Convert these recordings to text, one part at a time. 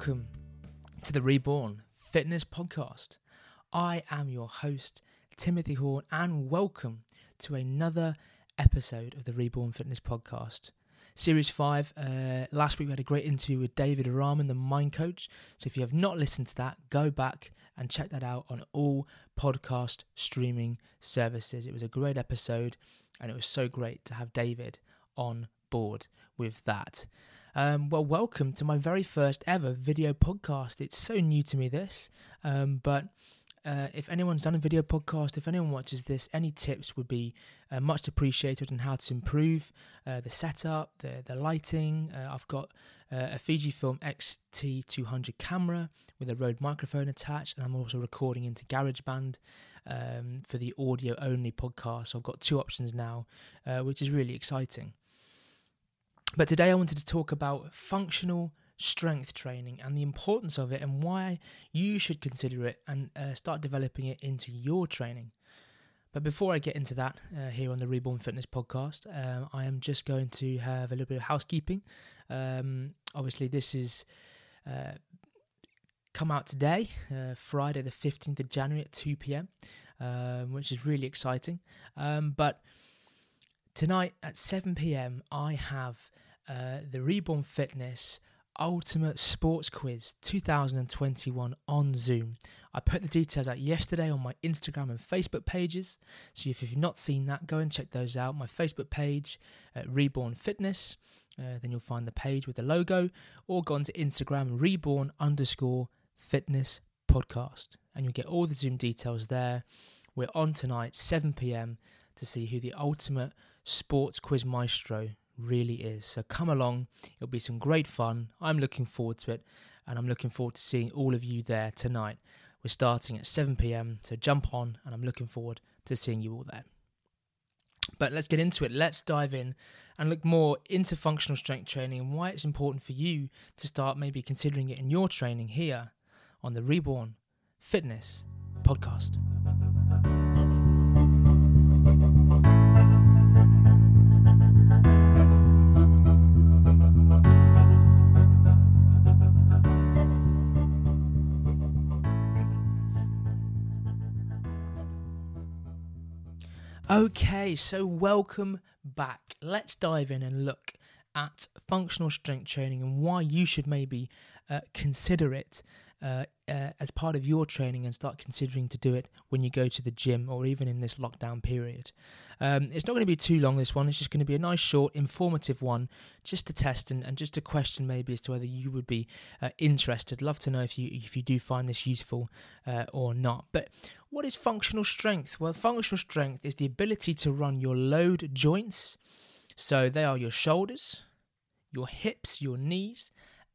Welcome to the Reborn Fitness Podcast. I am your host, Timothy Horn, and welcome to another episode of the Reborn Fitness Podcast. Series 5. Uh, last week we had a great interview with David Rahman, the mind coach. So if you have not listened to that, go back and check that out on all podcast streaming services. It was a great episode and it was so great to have David on board with that. Um, well, welcome to my very first ever video podcast. It's so new to me, this, um, but uh, if anyone's done a video podcast, if anyone watches this, any tips would be uh, much appreciated on how to improve uh, the setup, the the lighting. Uh, I've got uh, a Fujifilm X-T200 camera with a Rode microphone attached, and I'm also recording into GarageBand um, for the audio only podcast. So I've got two options now, uh, which is really exciting. But today I wanted to talk about functional strength training and the importance of it and why you should consider it and uh, start developing it into your training. But before I get into that uh, here on the Reborn Fitness podcast, um, I am just going to have a little bit of housekeeping. Um, obviously, this is uh, come out today, uh, Friday the 15th of January at 2 p.m., um, which is really exciting. Um, but tonight at 7 p.m., I have uh, the Reborn Fitness Ultimate Sports Quiz 2021 on Zoom. I put the details out yesterday on my Instagram and Facebook pages. So if you've not seen that, go and check those out. My Facebook page at Reborn Fitness. Uh, then you'll find the page with the logo, or go onto Instagram Reborn underscore Fitness Podcast, and you'll get all the Zoom details there. We're on tonight, 7 p.m., to see who the ultimate sports quiz maestro really is. So come along, it'll be some great fun. I'm looking forward to it, and I'm looking forward to seeing all of you there tonight. We're starting at 7 pm, so jump on, and I'm looking forward to seeing you all there. But let's get into it. Let's dive in and look more into functional strength training and why it's important for you to start maybe considering it in your training here on the Reborn Fitness Podcast. Okay, so welcome back. Let's dive in and look at functional strength training and why you should maybe uh, consider it uh, uh, as part of your training and start considering to do it when you go to the gym or even in this lockdown period. Um, it's not going to be too long, this one. It's just going to be a nice, short, informative one just to test and, and just a question maybe as to whether you would be uh, interested. Love to know if you, if you do find this useful uh, or not. But what is functional strength? Well, functional strength is the ability to run your load joints. So they are your shoulders, your hips, your knees,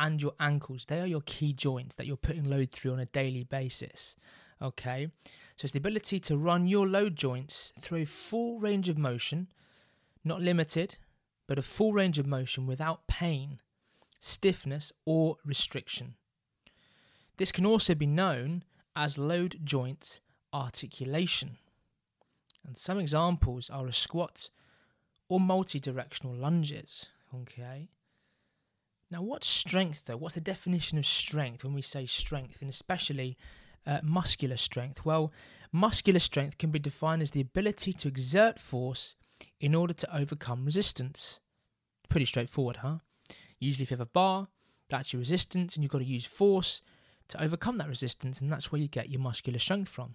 and your ankles. They are your key joints that you're putting load through on a daily basis. Okay, so it's the ability to run your load joints through a full range of motion, not limited, but a full range of motion without pain, stiffness, or restriction. This can also be known as load joint articulation. And some examples are a squat or multi directional lunges. Okay. Now, what's strength though? What's the definition of strength when we say strength, and especially uh, muscular strength? Well, muscular strength can be defined as the ability to exert force in order to overcome resistance. Pretty straightforward, huh? Usually, if you have a bar, that's your resistance, and you've got to use force to overcome that resistance, and that's where you get your muscular strength from.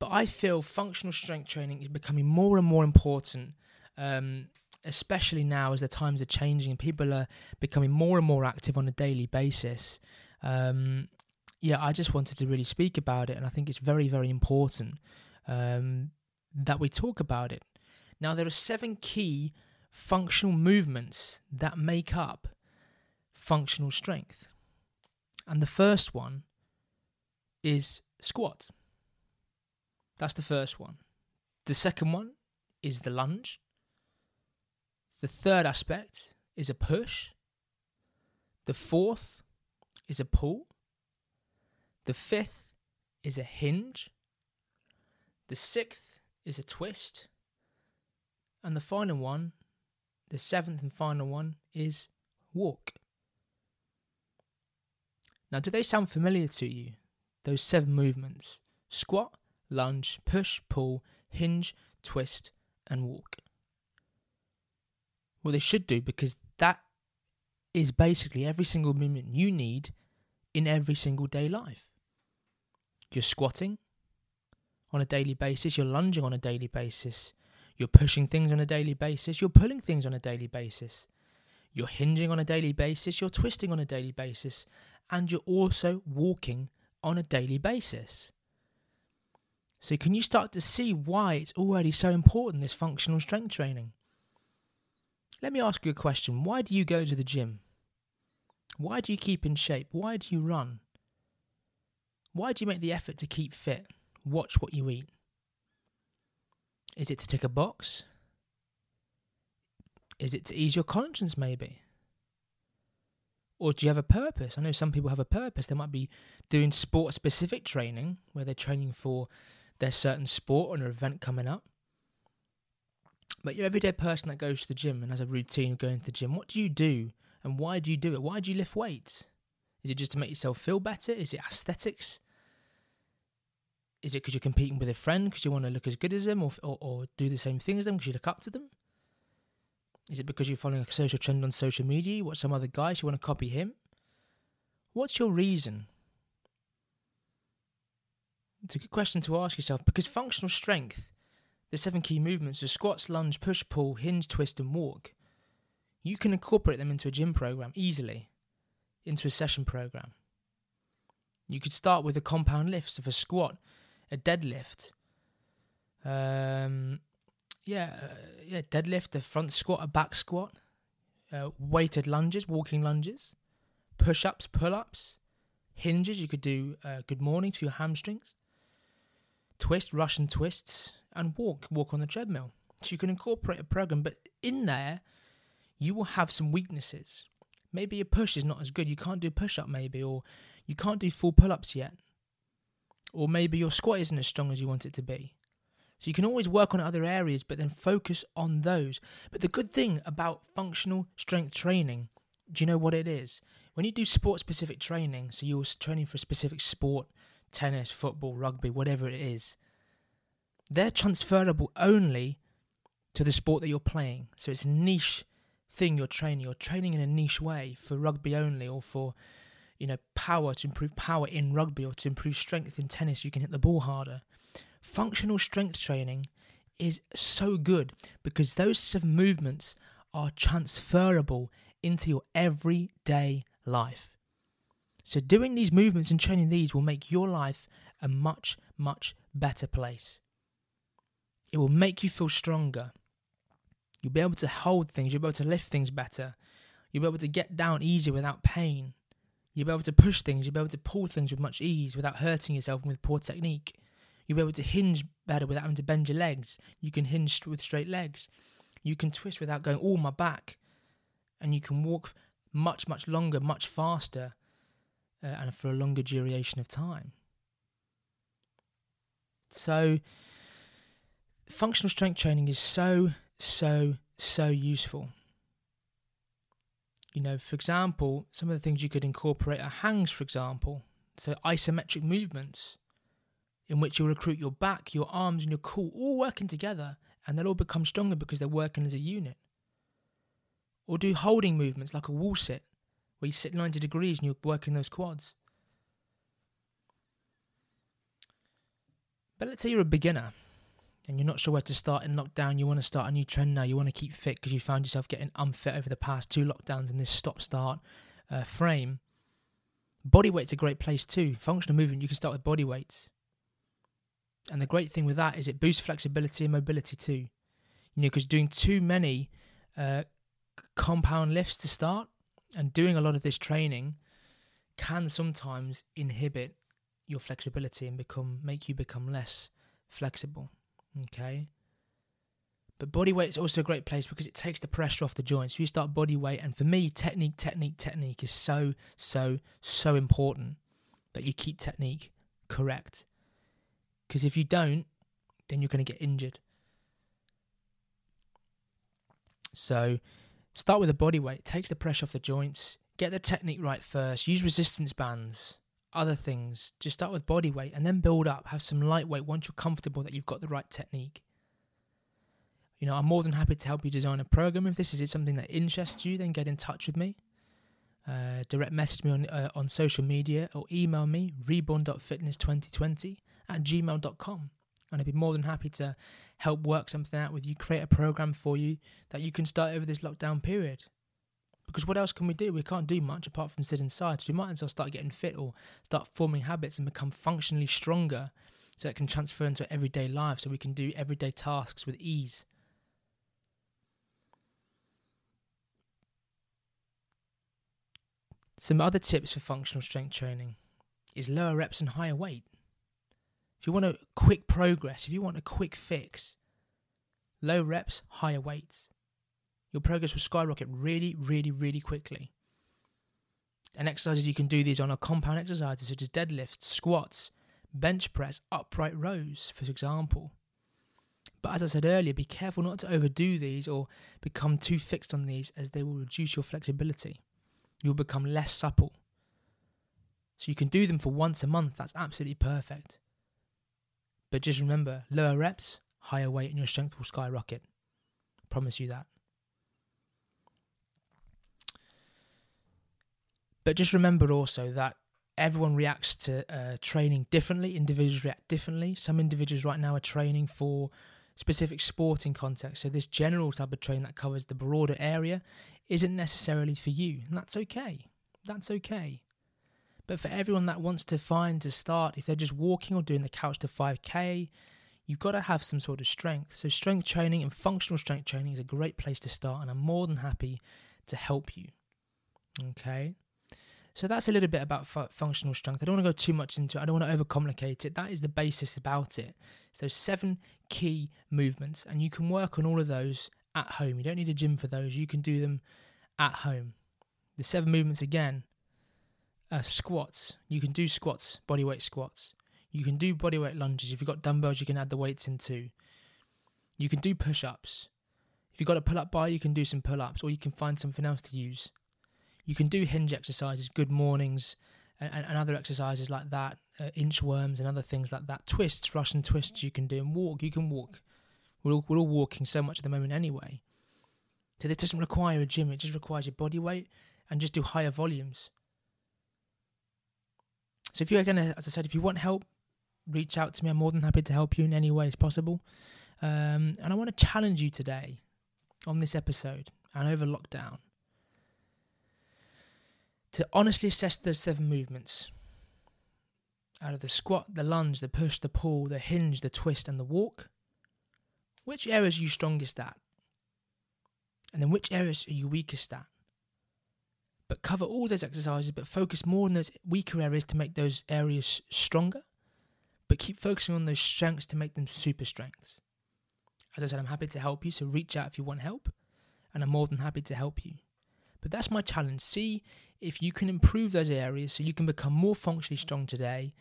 But I feel functional strength training is becoming more and more important um, especially now as the times are changing and people are becoming more and more active on a daily basis. Um, yeah, I just wanted to really speak about it, and I think it's very, very important um, that we talk about it. Now, there are seven key functional movements that make up functional strength. And the first one is squat. That's the first one. The second one is the lunge. The third aspect is a push. The fourth is a pull. The fifth is a hinge. The sixth is a twist. And the final one, the seventh and final one is walk. Now, do they sound familiar to you? Those seven movements squat, lunge, push, pull, hinge, twist, and walk. Well, they should do because that is basically every single movement you need in every single day life. You're squatting on a daily basis, you're lunging on a daily basis, you're pushing things on a daily basis, you're pulling things on a daily basis, you're hinging on a daily basis, you're twisting on a daily basis, and you're also walking on a daily basis. So, can you start to see why it's already so important, this functional strength training? Let me ask you a question. Why do you go to the gym? Why do you keep in shape? Why do you run? Why do you make the effort to keep fit? Watch what you eat. Is it to tick a box? Is it to ease your conscience, maybe? Or do you have a purpose? I know some people have a purpose. They might be doing sport specific training where they're training for their certain sport or an event coming up. But your everyday person that goes to the gym and has a routine of going to the gym, what do you do and why do you do it? Why do you lift weights? Is it just to make yourself feel better? Is it aesthetics? Is it because you're competing with a friend because you want to look as good as them or, or, or do the same thing as them because you look up to them? Is it because you're following a social trend on social media? Watch some other guys, you want to copy him? What's your reason? It's a good question to ask yourself because functional strength, the seven key movements of squats, lunge, push, pull, hinge, twist, and walk, you can incorporate them into a gym program easily, into a session program. You could start with a compound lifts of a squat, a deadlift, um, yeah, uh, yeah, deadlift, a front squat, a back squat, uh, weighted lunges, walking lunges, push ups, pull ups, hinges. You could do uh, good morning to your hamstrings twist, Russian twists, and walk, walk on the treadmill. So you can incorporate a program, but in there, you will have some weaknesses. Maybe your push is not as good. You can't do push up, maybe, or you can't do full pull ups yet. Or maybe your squat isn't as strong as you want it to be. So you can always work on other areas, but then focus on those. But the good thing about functional strength training, do you know what it is? When you do sport specific training, so you're training for a specific sport, tennis, football, rugby, whatever it is, they're transferable only to the sport that you're playing. So it's a niche thing you're training. You're training in a niche way for rugby only or for you know power to improve power in rugby or to improve strength in tennis you can hit the ball harder. Functional strength training is so good because those seven movements are transferable into your everyday life. So, doing these movements and training these will make your life a much, much better place. It will make you feel stronger. You'll be able to hold things, you'll be able to lift things better. You'll be able to get down easier without pain. You'll be able to push things, you'll be able to pull things with much ease without hurting yourself and with poor technique. You'll be able to hinge better without having to bend your legs. You can hinge with straight legs. You can twist without going all my back. And you can walk much, much longer, much faster uh, and for a longer duration of time. So, functional strength training is so, so, so useful. You know, for example, some of the things you could incorporate are hangs, for example. So, isometric movements in which you recruit your back, your arms, and your core all working together, and they'll all become stronger because they're working as a unit. Or do holding movements like a wall sit, where you sit 90 degrees and you're working those quads. But let's say you're a beginner and you're not sure where to start in lockdown. You want to start a new trend now. You want to keep fit because you found yourself getting unfit over the past two lockdowns in this stop start uh, frame. Body weight's a great place too. Functional movement, you can start with body weights. And the great thing with that is it boosts flexibility and mobility too. You know, because doing too many uh, compound lifts to start and doing a lot of this training can sometimes inhibit your flexibility and become make you become less flexible. Okay. But body weight is also a great place because it takes the pressure off the joints. If you start body weight, and for me, technique, technique, technique is so, so, so important that you keep technique correct. Because if you don't, then you're going to get injured. So start with a body weight, takes the pressure off the joints, get the technique right first, use resistance bands, other things. Just start with body weight and then build up. Have some lightweight once you're comfortable that you've got the right technique. You know, I'm more than happy to help you design a program. If this is something that interests you, then get in touch with me. Uh, direct message me on uh, on social media or email me reborn.fitness2020 at gmail.com and I'd be more than happy to help work something out with you, create a program for you that you can start over this lockdown period. Because what else can we do? We can't do much apart from sit inside. So we might as well start getting fit or start forming habits and become functionally stronger so it can transfer into everyday life so we can do everyday tasks with ease. Some other tips for functional strength training is lower reps and higher weight. If you want a quick progress, if you want a quick fix, low reps, higher weights. Your progress will skyrocket really, really, really quickly. And exercises you can do these on are compound exercises such as deadlifts, squats, bench press, upright rows, for example. But as I said earlier, be careful not to overdo these or become too fixed on these as they will reduce your flexibility. You'll become less supple. So you can do them for once a month, that's absolutely perfect. But just remember lower reps, higher weight, and your strength will skyrocket. I promise you that. But just remember also that everyone reacts to uh, training differently. Individuals react differently. Some individuals right now are training for specific sporting context. So this general type of training that covers the broader area isn't necessarily for you, and that's okay. That's okay. But for everyone that wants to find to start, if they're just walking or doing the couch to 5k, you've got to have some sort of strength. So, strength training and functional strength training is a great place to start, and I'm more than happy to help you. Okay. So that's a little bit about functional strength. I don't want to go too much into it. I don't want to overcomplicate it. That is the basis about it. So seven key movements, and you can work on all of those at home. You don't need a gym for those. You can do them at home. The seven movements again uh, squats. You can do squats, bodyweight squats. You can do bodyweight lunges. If you've got dumbbells, you can add the weights into. You can do push ups. If you've got a pull up bar, you can do some pull ups, or you can find something else to use. You can do hinge exercises, good mornings, and, and other exercises like that, uh, inchworms and other things like that. Twists, Russian twists, you can do, and walk. You can walk. We're all, we're all walking so much at the moment anyway. So this doesn't require a gym, it just requires your body weight and just do higher volumes. So if you're gonna, as I said, if you want help, reach out to me. I'm more than happy to help you in any way as possible. Um, and I want to challenge you today on this episode and over lockdown to honestly assess those seven movements out of the squat, the lunge, the push, the pull, the hinge, the twist, and the walk. Which areas are you strongest at? And then which areas are you weakest at? but cover all those exercises, but focus more on those weaker areas to make those areas stronger, but keep focusing on those strengths to make them super strengths. As I said, I'm happy to help you, so reach out if you want help, and I'm more than happy to help you. But that's my challenge. See if you can improve those areas so you can become more functionally strong today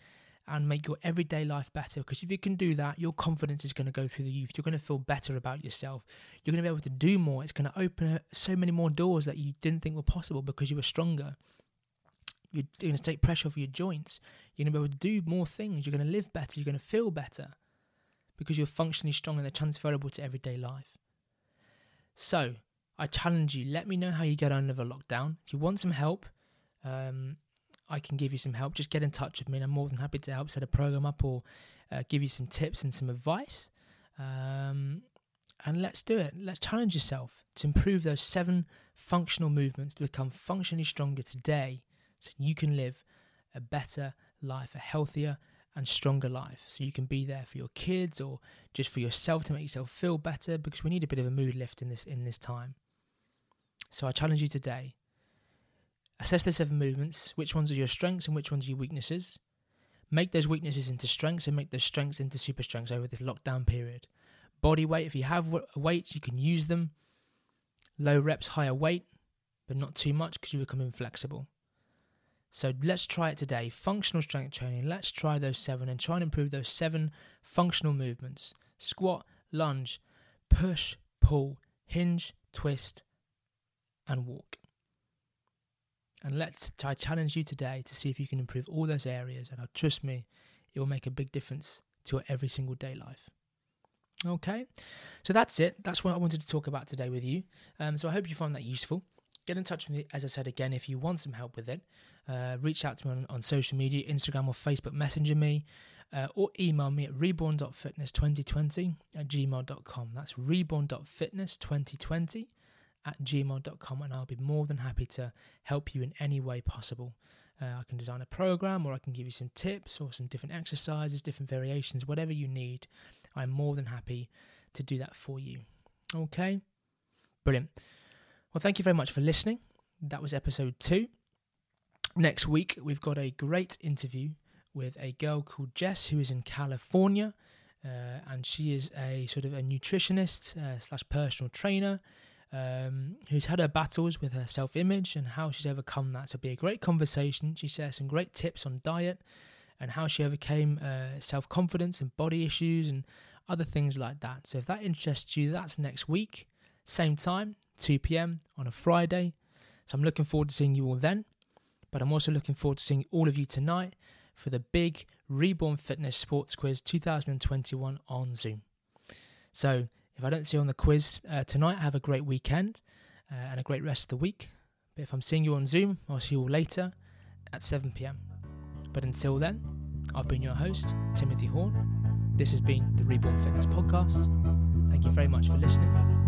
and make your everyday life better. Because if you can do that, your confidence is going to go through the roof. You're going to feel better about yourself. You're going to be able to do more. It's going to open uh, so many more doors that you didn't think were possible because you were stronger. You're going to take pressure off your joints. You're going to be able to do more things. You're going to live better. You're going to feel better because you're functionally strong and they're transferable to everyday life. So, I challenge you. Let me know how you get on a lockdown. If you want some help, um, I can give you some help, just get in touch with me and I'm more than happy to help set a program up or uh, give you some tips and some advice. Um, and let's do it. Let's challenge yourself to improve those seven functional movements to become functionally stronger today so you can live a better life, a healthier and stronger life. So you can be there for your kids or just for yourself to make yourself feel better because we need a bit of a mood lift in this in this time. So I challenge you today Assess the seven movements. Which ones are your strengths and which ones are your weaknesses? Make those weaknesses into strengths and make those strengths into super strengths over this lockdown period. Body weight, if you have weights, you can use them. Low reps, higher weight, but not too much because you become inflexible. So let's try it today. Functional strength training. Let's try those seven and try and improve those seven functional movements squat, lunge, push, pull, hinge, twist, and walk. And let's I challenge you today to see if you can improve all those areas. And I trust me, it will make a big difference to your every single day life. Okay, so that's it. That's what I wanted to talk about today with you. Um, so I hope you find that useful. Get in touch with me, as I said again, if you want some help with it. Uh, reach out to me on, on, social media, Instagram or Facebook, messenger me, uh, or email me at reborn.fitness2020 at gmail.com. That's reborn.fitness2020 at gmail.com, and I'll be more than happy to help you in any way possible. Uh, I can design a program, or I can give you some tips, or some different exercises, different variations, whatever you need. I'm more than happy to do that for you. Okay? Brilliant. Well, thank you very much for listening. That was episode two. Next week, we've got a great interview with a girl called Jess who is in California. Uh, and she is a sort of a nutritionist uh, slash personal trainer um, who's had her battles with her self image and how she's overcome that. So, it'll be a great conversation. She shares some great tips on diet and how she overcame uh, self confidence and body issues and other things like that. So, if that interests you, that's next week, same time, 2 pm on a Friday. So, I'm looking forward to seeing you all then. But I'm also looking forward to seeing all of you tonight for the big Reborn Fitness Sports Quiz 2021 on Zoom. So, if I don't see you on the quiz uh, tonight, have a great weekend uh, and a great rest of the week. But if I'm seeing you on Zoom, I'll see you all later at 7 pm. But until then, I've been your host, Timothy Horn. This has been the Reborn Fitness Podcast. Thank you very much for listening